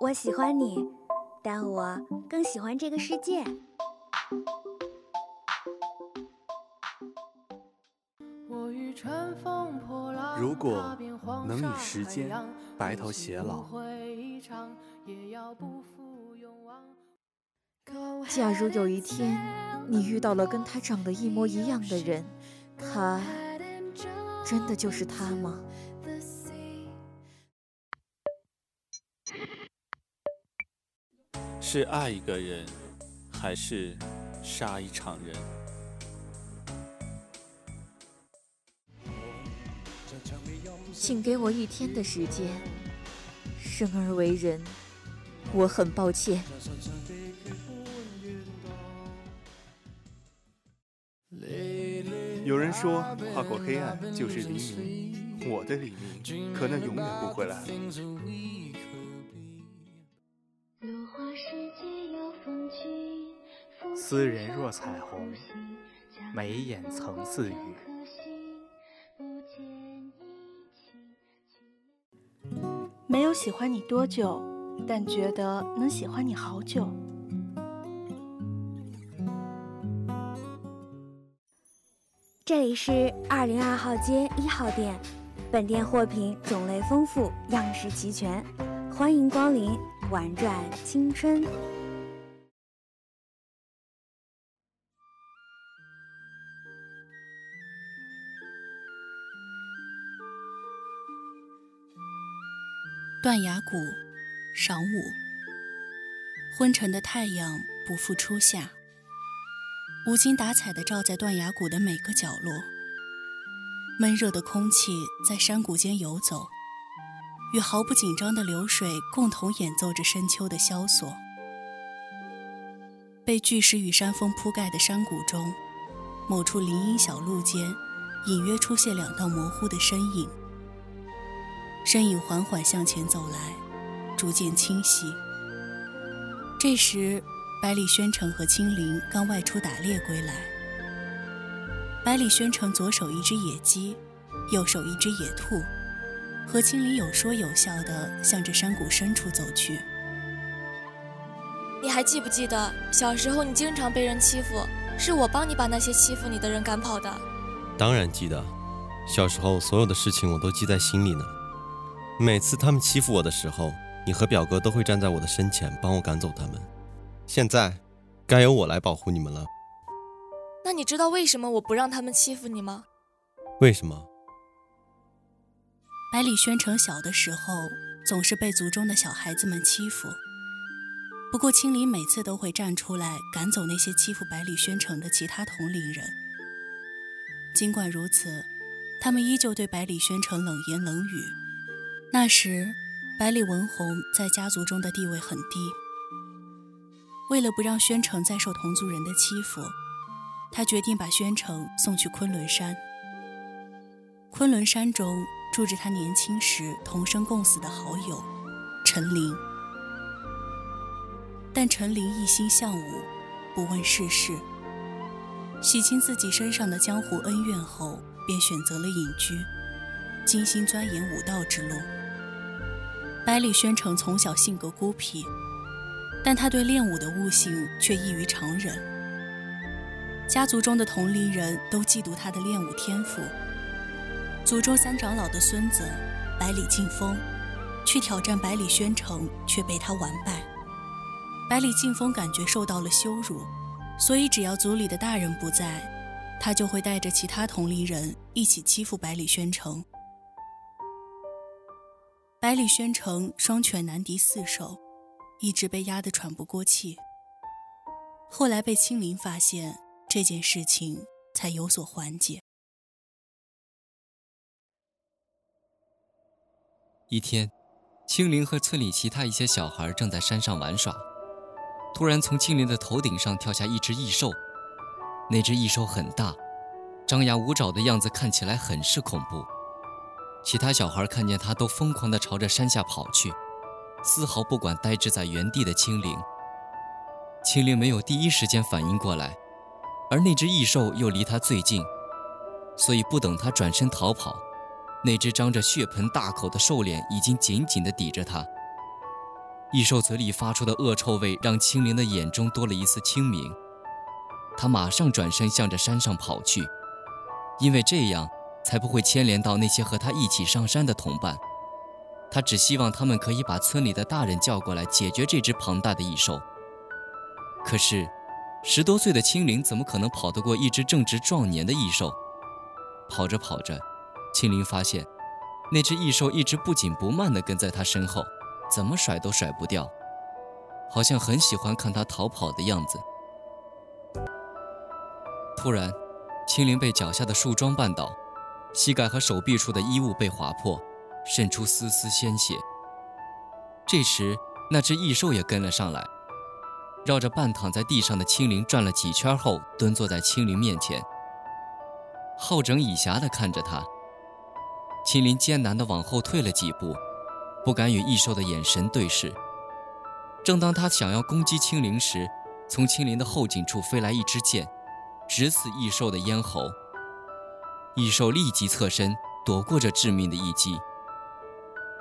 我喜欢你，但我更喜欢这个世界。如果能与时间白头偕老，假如有一天你遇到了跟他长得一模一样的人，他真的就是他吗？是爱一个人，还是杀一场人？请给我一天的时间。生而为人，我很抱歉。有人说，跨过黑暗就是黎明。我的黎明，可能永远不会来了。斯人若彩虹，眉眼曾似雨。没有喜欢你多久，但觉得能喜欢你好久。这里是二零二号街一号店，本店货品种类丰富，样式齐全，欢迎光临，玩转青春。断崖谷，晌午，昏沉的太阳不复初下，无精打采地照在断崖谷的每个角落。闷热的空气在山谷间游走，与毫不紧张的流水共同演奏着深秋的萧索。被巨石与山峰铺盖的山谷中，某处林荫小路间，隐约出现两道模糊的身影。身影缓缓向前走来，逐渐清晰。这时，百里宣城和青灵刚外出打猎归来。百里宣城左手一只野鸡，右手一只野兔，和青林有说有笑地向着山谷深处走去。你还记不记得小时候你经常被人欺负，是我帮你把那些欺负你的人赶跑的？当然记得，小时候所有的事情我都记在心里呢。每次他们欺负我的时候，你和表哥都会站在我的身前帮我赶走他们。现在，该由我来保护你们了。那你知道为什么我不让他们欺负你吗？为什么？百里宣城小的时候总是被族中的小孩子们欺负，不过青林每次都会站出来赶走那些欺负百里宣城的其他同龄人。尽管如此，他们依旧对百里宣城冷言冷语。那时，百里文红在家族中的地位很低。为了不让宣城再受同族人的欺负，他决定把宣城送去昆仑山。昆仑山中住着他年轻时同生共死的好友陈琳。但陈琳一心向武，不问世事。洗清自己身上的江湖恩怨后，便选择了隐居，精心钻研武道之路。百里宣城从小性格孤僻，但他对练武的悟性却异于常人。家族中的同龄人都嫉妒他的练武天赋。祖宗三长老的孙子百里劲风去挑战百里宣城，却被他完败。百里劲风感觉受到了羞辱，所以只要族里的大人不在，他就会带着其他同龄人一起欺负百里宣城。百里宣城双拳难敌四手，一直被压得喘不过气。后来被青林发现，这件事情才有所缓解。一天，青林和村里其他一些小孩正在山上玩耍，突然从青林的头顶上跳下一只异兽。那只异兽很大，张牙舞爪的样子看起来很是恐怖。其他小孩看见他，都疯狂地朝着山下跑去，丝毫不管呆滞在原地的青灵。青灵没有第一时间反应过来，而那只异兽又离他最近，所以不等他转身逃跑，那只张着血盆大口的兽脸已经紧紧地抵着他，异兽嘴里发出的恶臭味让青灵的眼中多了一丝清明。他马上转身向着山上跑去，因为这样才不会牵连到那些和他一起上山的同伴。他只希望他们可以把村里的大人叫过来解决这只庞大的异兽。可是，十多岁的青灵怎么可能跑得过一只正值壮年的异兽？跑着跑着，青灵发现，那只异兽一直不紧不慢地跟在他身后，怎么甩都甩不掉，好像很喜欢看他逃跑的样子。突然，青灵被脚下的树桩绊倒，膝盖和手臂处的衣物被划破，渗出丝丝鲜血。这时，那只异兽也跟了上来，绕着半躺在地上的青灵转了几圈后，蹲坐在青灵面前，好整以暇地看着他。青灵艰难地往后退了几步，不敢与异兽的眼神对视。正当他想要攻击青灵时，从青灵的后颈处飞来一支箭。直刺异兽的咽喉，异兽立即侧身躲过这致命的一击。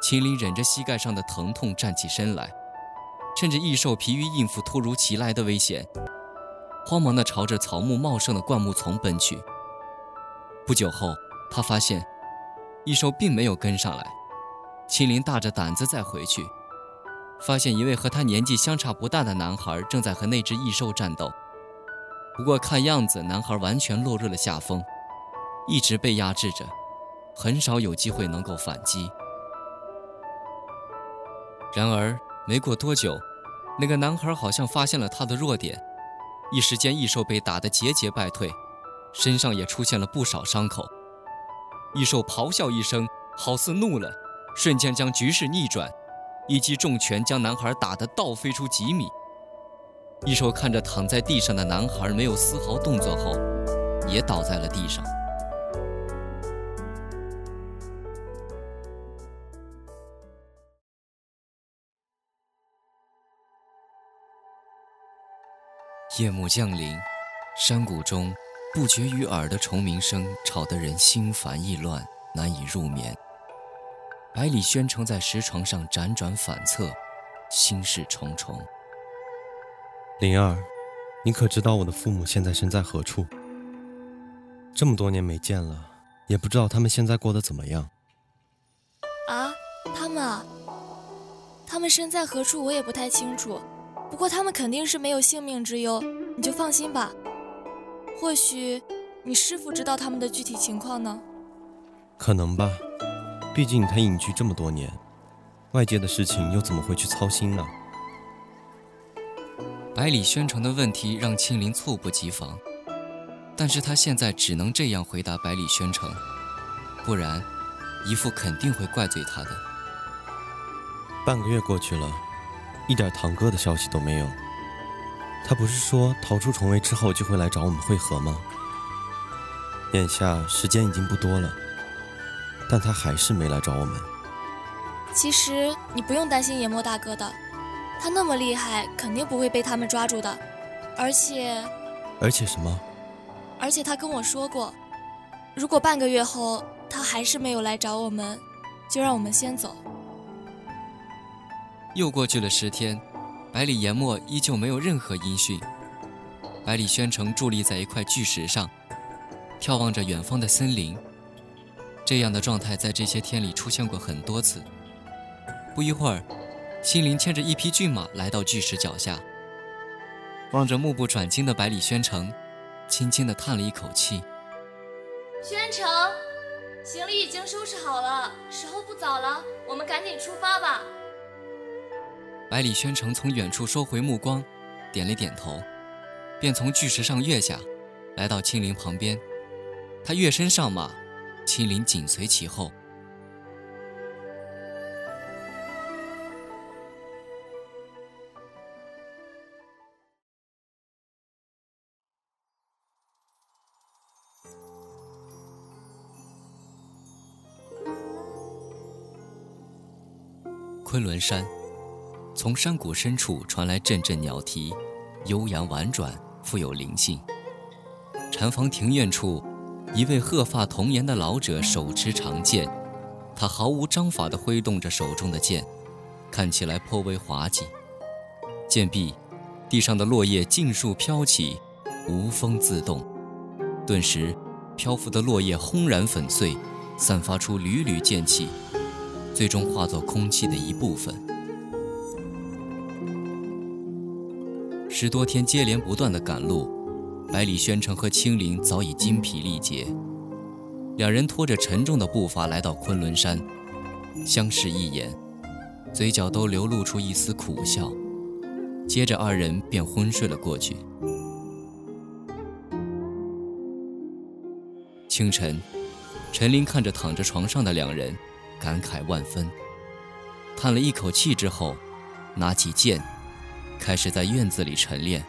秦林忍着膝盖上的疼痛站起身来，趁着异兽疲于应付突如其来的危险，慌忙地朝着草木茂盛的灌木丛奔去。不久后，他发现异兽并没有跟上来。秦林大着胆子再回去，发现一位和他年纪相差不大的男孩正在和那只异兽战斗。不过看样子，男孩完全落入了下风，一直被压制着，很少有机会能够反击。然而没过多久，那个男孩好像发现了他的弱点，一时间异兽被打得节节败退，身上也出现了不少伤口。异兽咆哮一声，好似怒了，瞬间将局势逆转，一记重拳将男孩打得倒飞出几米。异兽看着躺在地上的男孩，没有丝毫动作后，也倒在了地上。夜幕降临，山谷中不绝于耳的虫鸣声吵得人心烦意乱，难以入眠。百里宣城在石床上辗转反侧，心事重重。灵儿，你可知道我的父母现在身在何处？这么多年没见了，也不知道他们现在过得怎么样。啊，他们啊，他们身在何处我也不太清楚，不过他们肯定是没有性命之忧，你就放心吧。或许你师傅知道他们的具体情况呢？可能吧，毕竟他隐居这么多年，外界的事情又怎么会去操心呢？百里宣城的问题让青林猝不及防，但是他现在只能这样回答百里宣城，不然，姨父肯定会怪罪他的。半个月过去了，一点堂哥的消息都没有。他不是说逃出重围之后就会来找我们会合吗？眼下时间已经不多了，但他还是没来找我们。其实你不用担心研墨大哥的。他那么厉害，肯定不会被他们抓住的。而且，而且什么？而且他跟我说过，如果半个月后他还是没有来找我们，就让我们先走。又过去了十天，百里研墨依旧没有任何音讯。百里宣城伫立在一块巨石上，眺望着远方的森林。这样的状态在这些天里出现过很多次。不一会儿。心灵牵着一匹骏马来到巨石脚下，望着目不转睛的百里宣城，轻轻地叹了一口气：“宣城，行李已经收拾好了，时候不早了，我们赶紧出发吧。”百里宣城从远处收回目光，点了点头，便从巨石上跃下，来到青林旁边。他跃身上马，青林紧随其后。昆仑山，从山谷深处传来阵阵鸟啼，悠扬婉转，富有灵性。禅房庭院处，一位鹤发童颜的老者手持长剑，他毫无章法地挥动着手中的剑，看起来颇为滑稽。剑毕，地上的落叶尽数飘起，无风自动。顿时，漂浮的落叶轰然粉碎，散发出缕缕剑气，最终化作空气的一部分。十多天接连不断的赶路，百里宣城和青灵早已精疲力竭。两人拖着沉重的步伐来到昆仑山，相视一眼，嘴角都流露出一丝苦笑。接着，二人便昏睡了过去。清晨，陈琳看着躺着床上的两人，感慨万分，叹了一口气之后，拿起剑，开始在院子里晨练。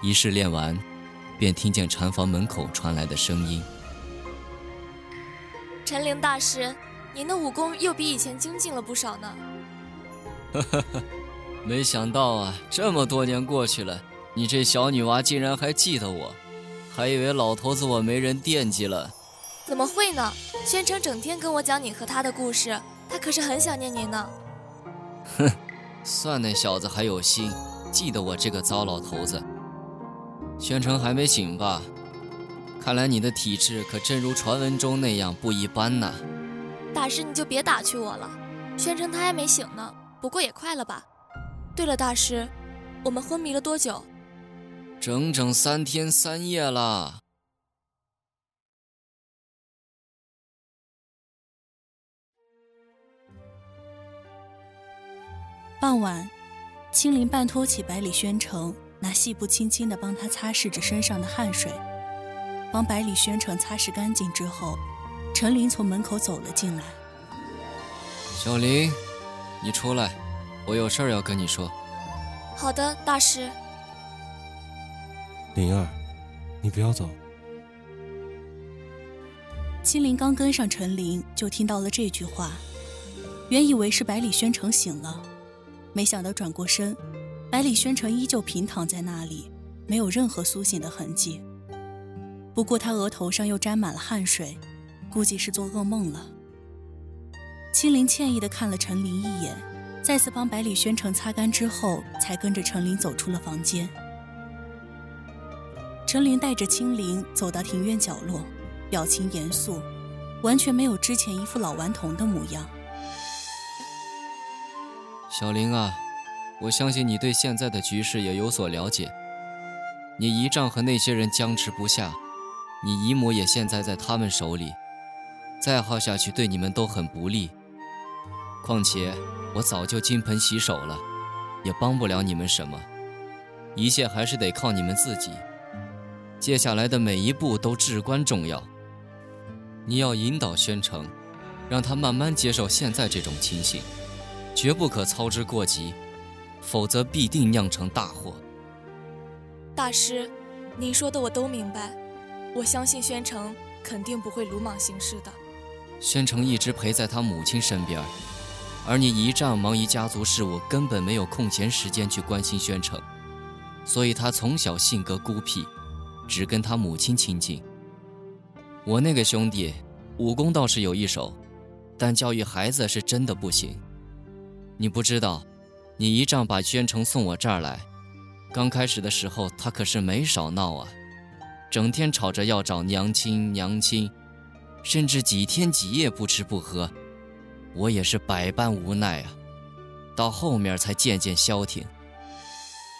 一试练完，便听见禅房门口传来的声音。陈灵大师，您的武功又比以前精进了不少呢。呵呵呵，没想到啊，这么多年过去了，你这小女娃竟然还记得我，还以为老头子我没人惦记了。怎么会呢？宣城整天跟我讲你和他的故事，他可是很想念您呢。哼，算那小子还有心，记得我这个糟老头子。宣城还没醒吧？看来你的体质可真如传闻中那样不一般呐！大师，你就别打趣我了。宣城他还没醒呢，不过也快了吧？对了，大师，我们昏迷了多久？整整三天三夜了。傍晚，青林半托起百里宣城，拿细布轻轻地帮他擦拭着身上的汗水。帮百里宣城擦拭干净之后，陈琳从门口走了进来。小林，你出来，我有事儿要跟你说。好的，大师。灵儿，你不要走。青林刚跟上陈琳，就听到了这句话。原以为是百里宣城醒了，没想到转过身，百里宣城依旧平躺在那里，没有任何苏醒的痕迹。不过他额头上又沾满了汗水，估计是做噩梦了。青灵歉意地看了陈琳一眼，再次帮百里宣城擦干之后，才跟着陈琳走出了房间。陈琳带着青灵走到庭院角落，表情严肃，完全没有之前一副老顽童的模样。小林啊，我相信你对现在的局势也有所了解。你姨丈和那些人僵持不下。你姨母也现在在他们手里，再耗下去对你们都很不利。况且我早就金盆洗手了，也帮不了你们什么，一切还是得靠你们自己。接下来的每一步都至关重要。你要引导宣城，让他慢慢接受现在这种情形，绝不可操之过急，否则必定酿成大祸。大师，您说的我都明白。我相信宣城肯定不会鲁莽行事的。宣城一直陪在他母亲身边，而你一丈忙于家族事务，根本没有空闲时间去关心宣城，所以他从小性格孤僻，只跟他母亲亲近。我那个兄弟武功倒是有一手，但教育孩子是真的不行。你不知道，你姨丈把宣城送我这儿来，刚开始的时候他可是没少闹啊。整天吵着要找娘亲娘亲，甚至几天几夜不吃不喝，我也是百般无奈啊。到后面才渐渐消停。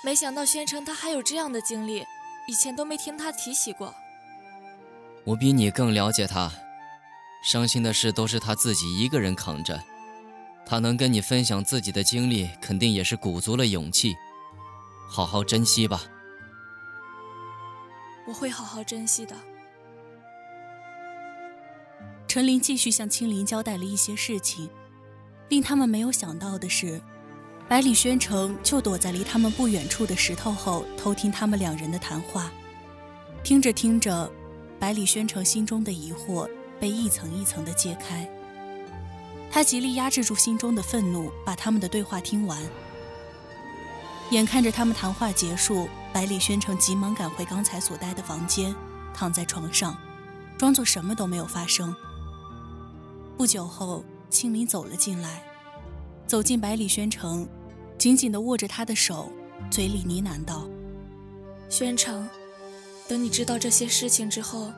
没想到宣城他还有这样的经历，以前都没听他提起过。我比你更了解他，伤心的事都是他自己一个人扛着。他能跟你分享自己的经历，肯定也是鼓足了勇气。好好珍惜吧。我会好好珍惜的。陈琳继续向青林交代了一些事情，令他们没有想到的是，百里宣城就躲在离他们不远处的石头后偷听他们两人的谈话。听着听着，百里宣城心中的疑惑被一层一层的揭开。他极力压制住心中的愤怒，把他们的对话听完。眼看着他们谈话结束。百里宣城急忙赶回刚才所待的房间，躺在床上，装作什么都没有发生。不久后，青林走了进来，走进百里宣城，紧紧地握着他的手，嘴里呢喃道：“宣城，等你知道这些事情之后，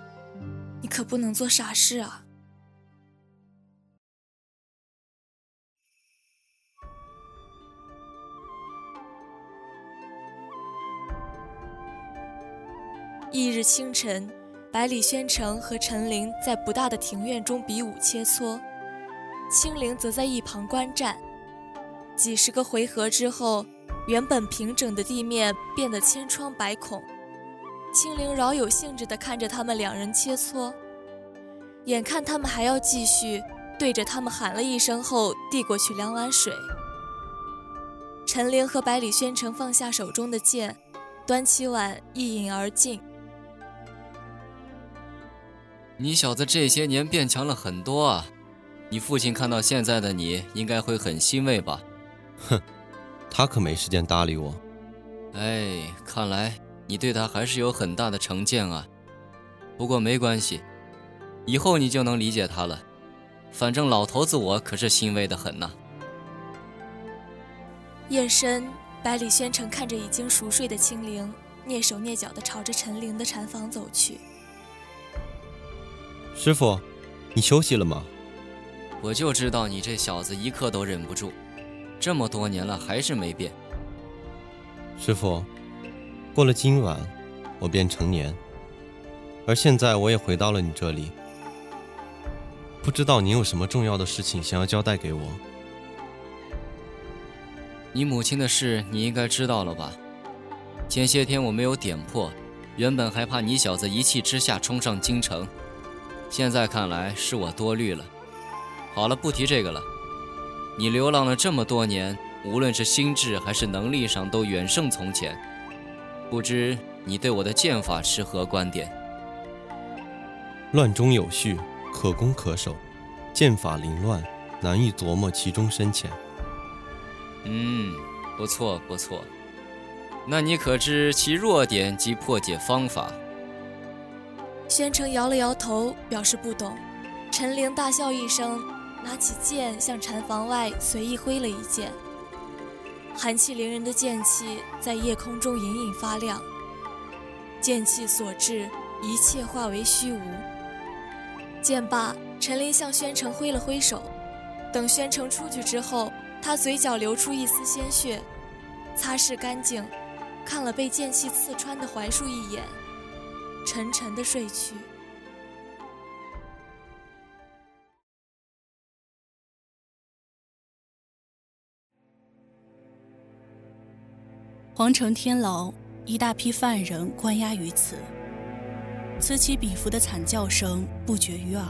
你可不能做傻事啊。”翌日清晨，百里宣城和陈琳在不大的庭院中比武切磋，青灵则在一旁观战。几十个回合之后，原本平整的地面变得千疮百孔。青灵饶有兴致地看着他们两人切磋，眼看他们还要继续，对着他们喊了一声后，递过去两碗水。陈琳和百里宣城放下手中的剑，端起碗一饮而尽。你小子这些年变强了很多啊！你父亲看到现在的你，应该会很欣慰吧？哼，他可没时间搭理我。哎，看来你对他还是有很大的成见啊。不过没关系，以后你就能理解他了。反正老头子我可是欣慰的很呐。夜深，百里宣城看着已经熟睡的青灵，蹑手蹑脚地朝着陈灵的禅房走去。师傅，你休息了吗？我就知道你这小子一刻都忍不住，这么多年了还是没变。师傅，过了今晚，我便成年，而现在我也回到了你这里。不知道你有什么重要的事情想要交代给我？你母亲的事你应该知道了吧？前些天我没有点破，原本还怕你小子一气之下冲上京城。现在看来是我多虑了。好了，不提这个了。你流浪了这么多年，无论是心智还是能力上都远胜从前。不知你对我的剑法持何观点？乱中有序，可攻可守，剑法凌乱，难以琢磨其中深浅。嗯，不错不错。那你可知其弱点及破解方法？宣城摇了摇头，表示不懂。陈灵大笑一声，拿起剑向禅房外随意挥了一剑。寒气凌人的剑气在夜空中隐隐发亮。剑气所至，一切化为虚无。剑罢，陈灵向宣城挥了挥手。等宣城出去之后，他嘴角流出一丝鲜血，擦拭干净，看了被剑气刺穿的槐树一眼。沉沉的睡去。皇城天牢，一大批犯人关押于此，此起彼伏的惨叫声不绝于耳。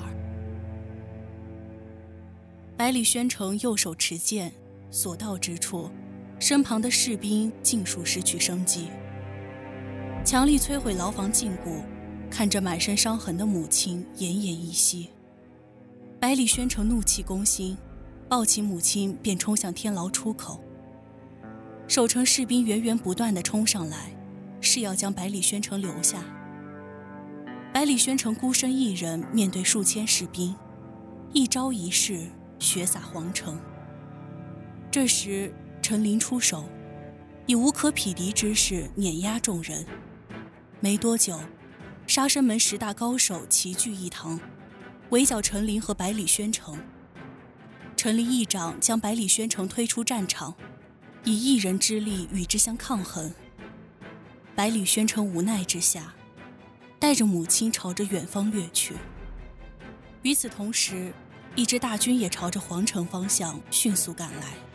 百里宣城右手持剑，所到之处，身旁的士兵尽数失去生机。强力摧毁牢房禁锢，看着满身伤痕的母亲奄奄一息。百里宣城怒气攻心，抱起母亲便冲向天牢出口。守城士兵源源不断地冲上来，是要将百里宣城留下。百里宣城孤身一人面对数千士兵，一招一式血洒皇城。这时陈琳出手，以无可匹敌之势碾压众人。没多久，杀生门十大高手齐聚一堂，围剿陈琳和百里宣城。陈琳一掌将百里宣城推出战场，以一人之力与之相抗衡。百里宣城无奈之下，带着母亲朝着远方掠去。与此同时，一支大军也朝着皇城方向迅速赶来。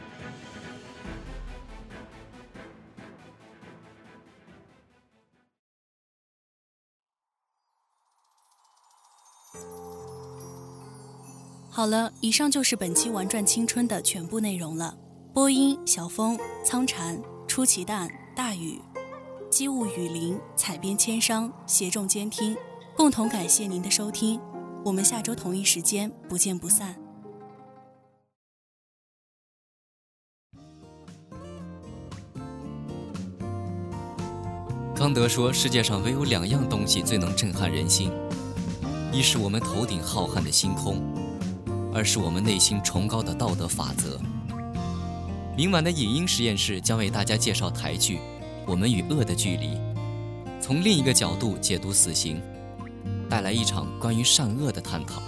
好了，以上就是本期《玩转青春》的全部内容了。播音：小风、苍蝉、出奇蛋、大雨、机务雨林、采编千商、协众监听，共同感谢您的收听。我们下周同一时间不见不散。康德说：“世界上唯有两样东西最能震撼人心，一是我们头顶浩瀚的星空。”而是我们内心崇高的道德法则。明晚的影音实验室将为大家介绍台剧《我们与恶的距离》，从另一个角度解读死刑，带来一场关于善恶的探讨。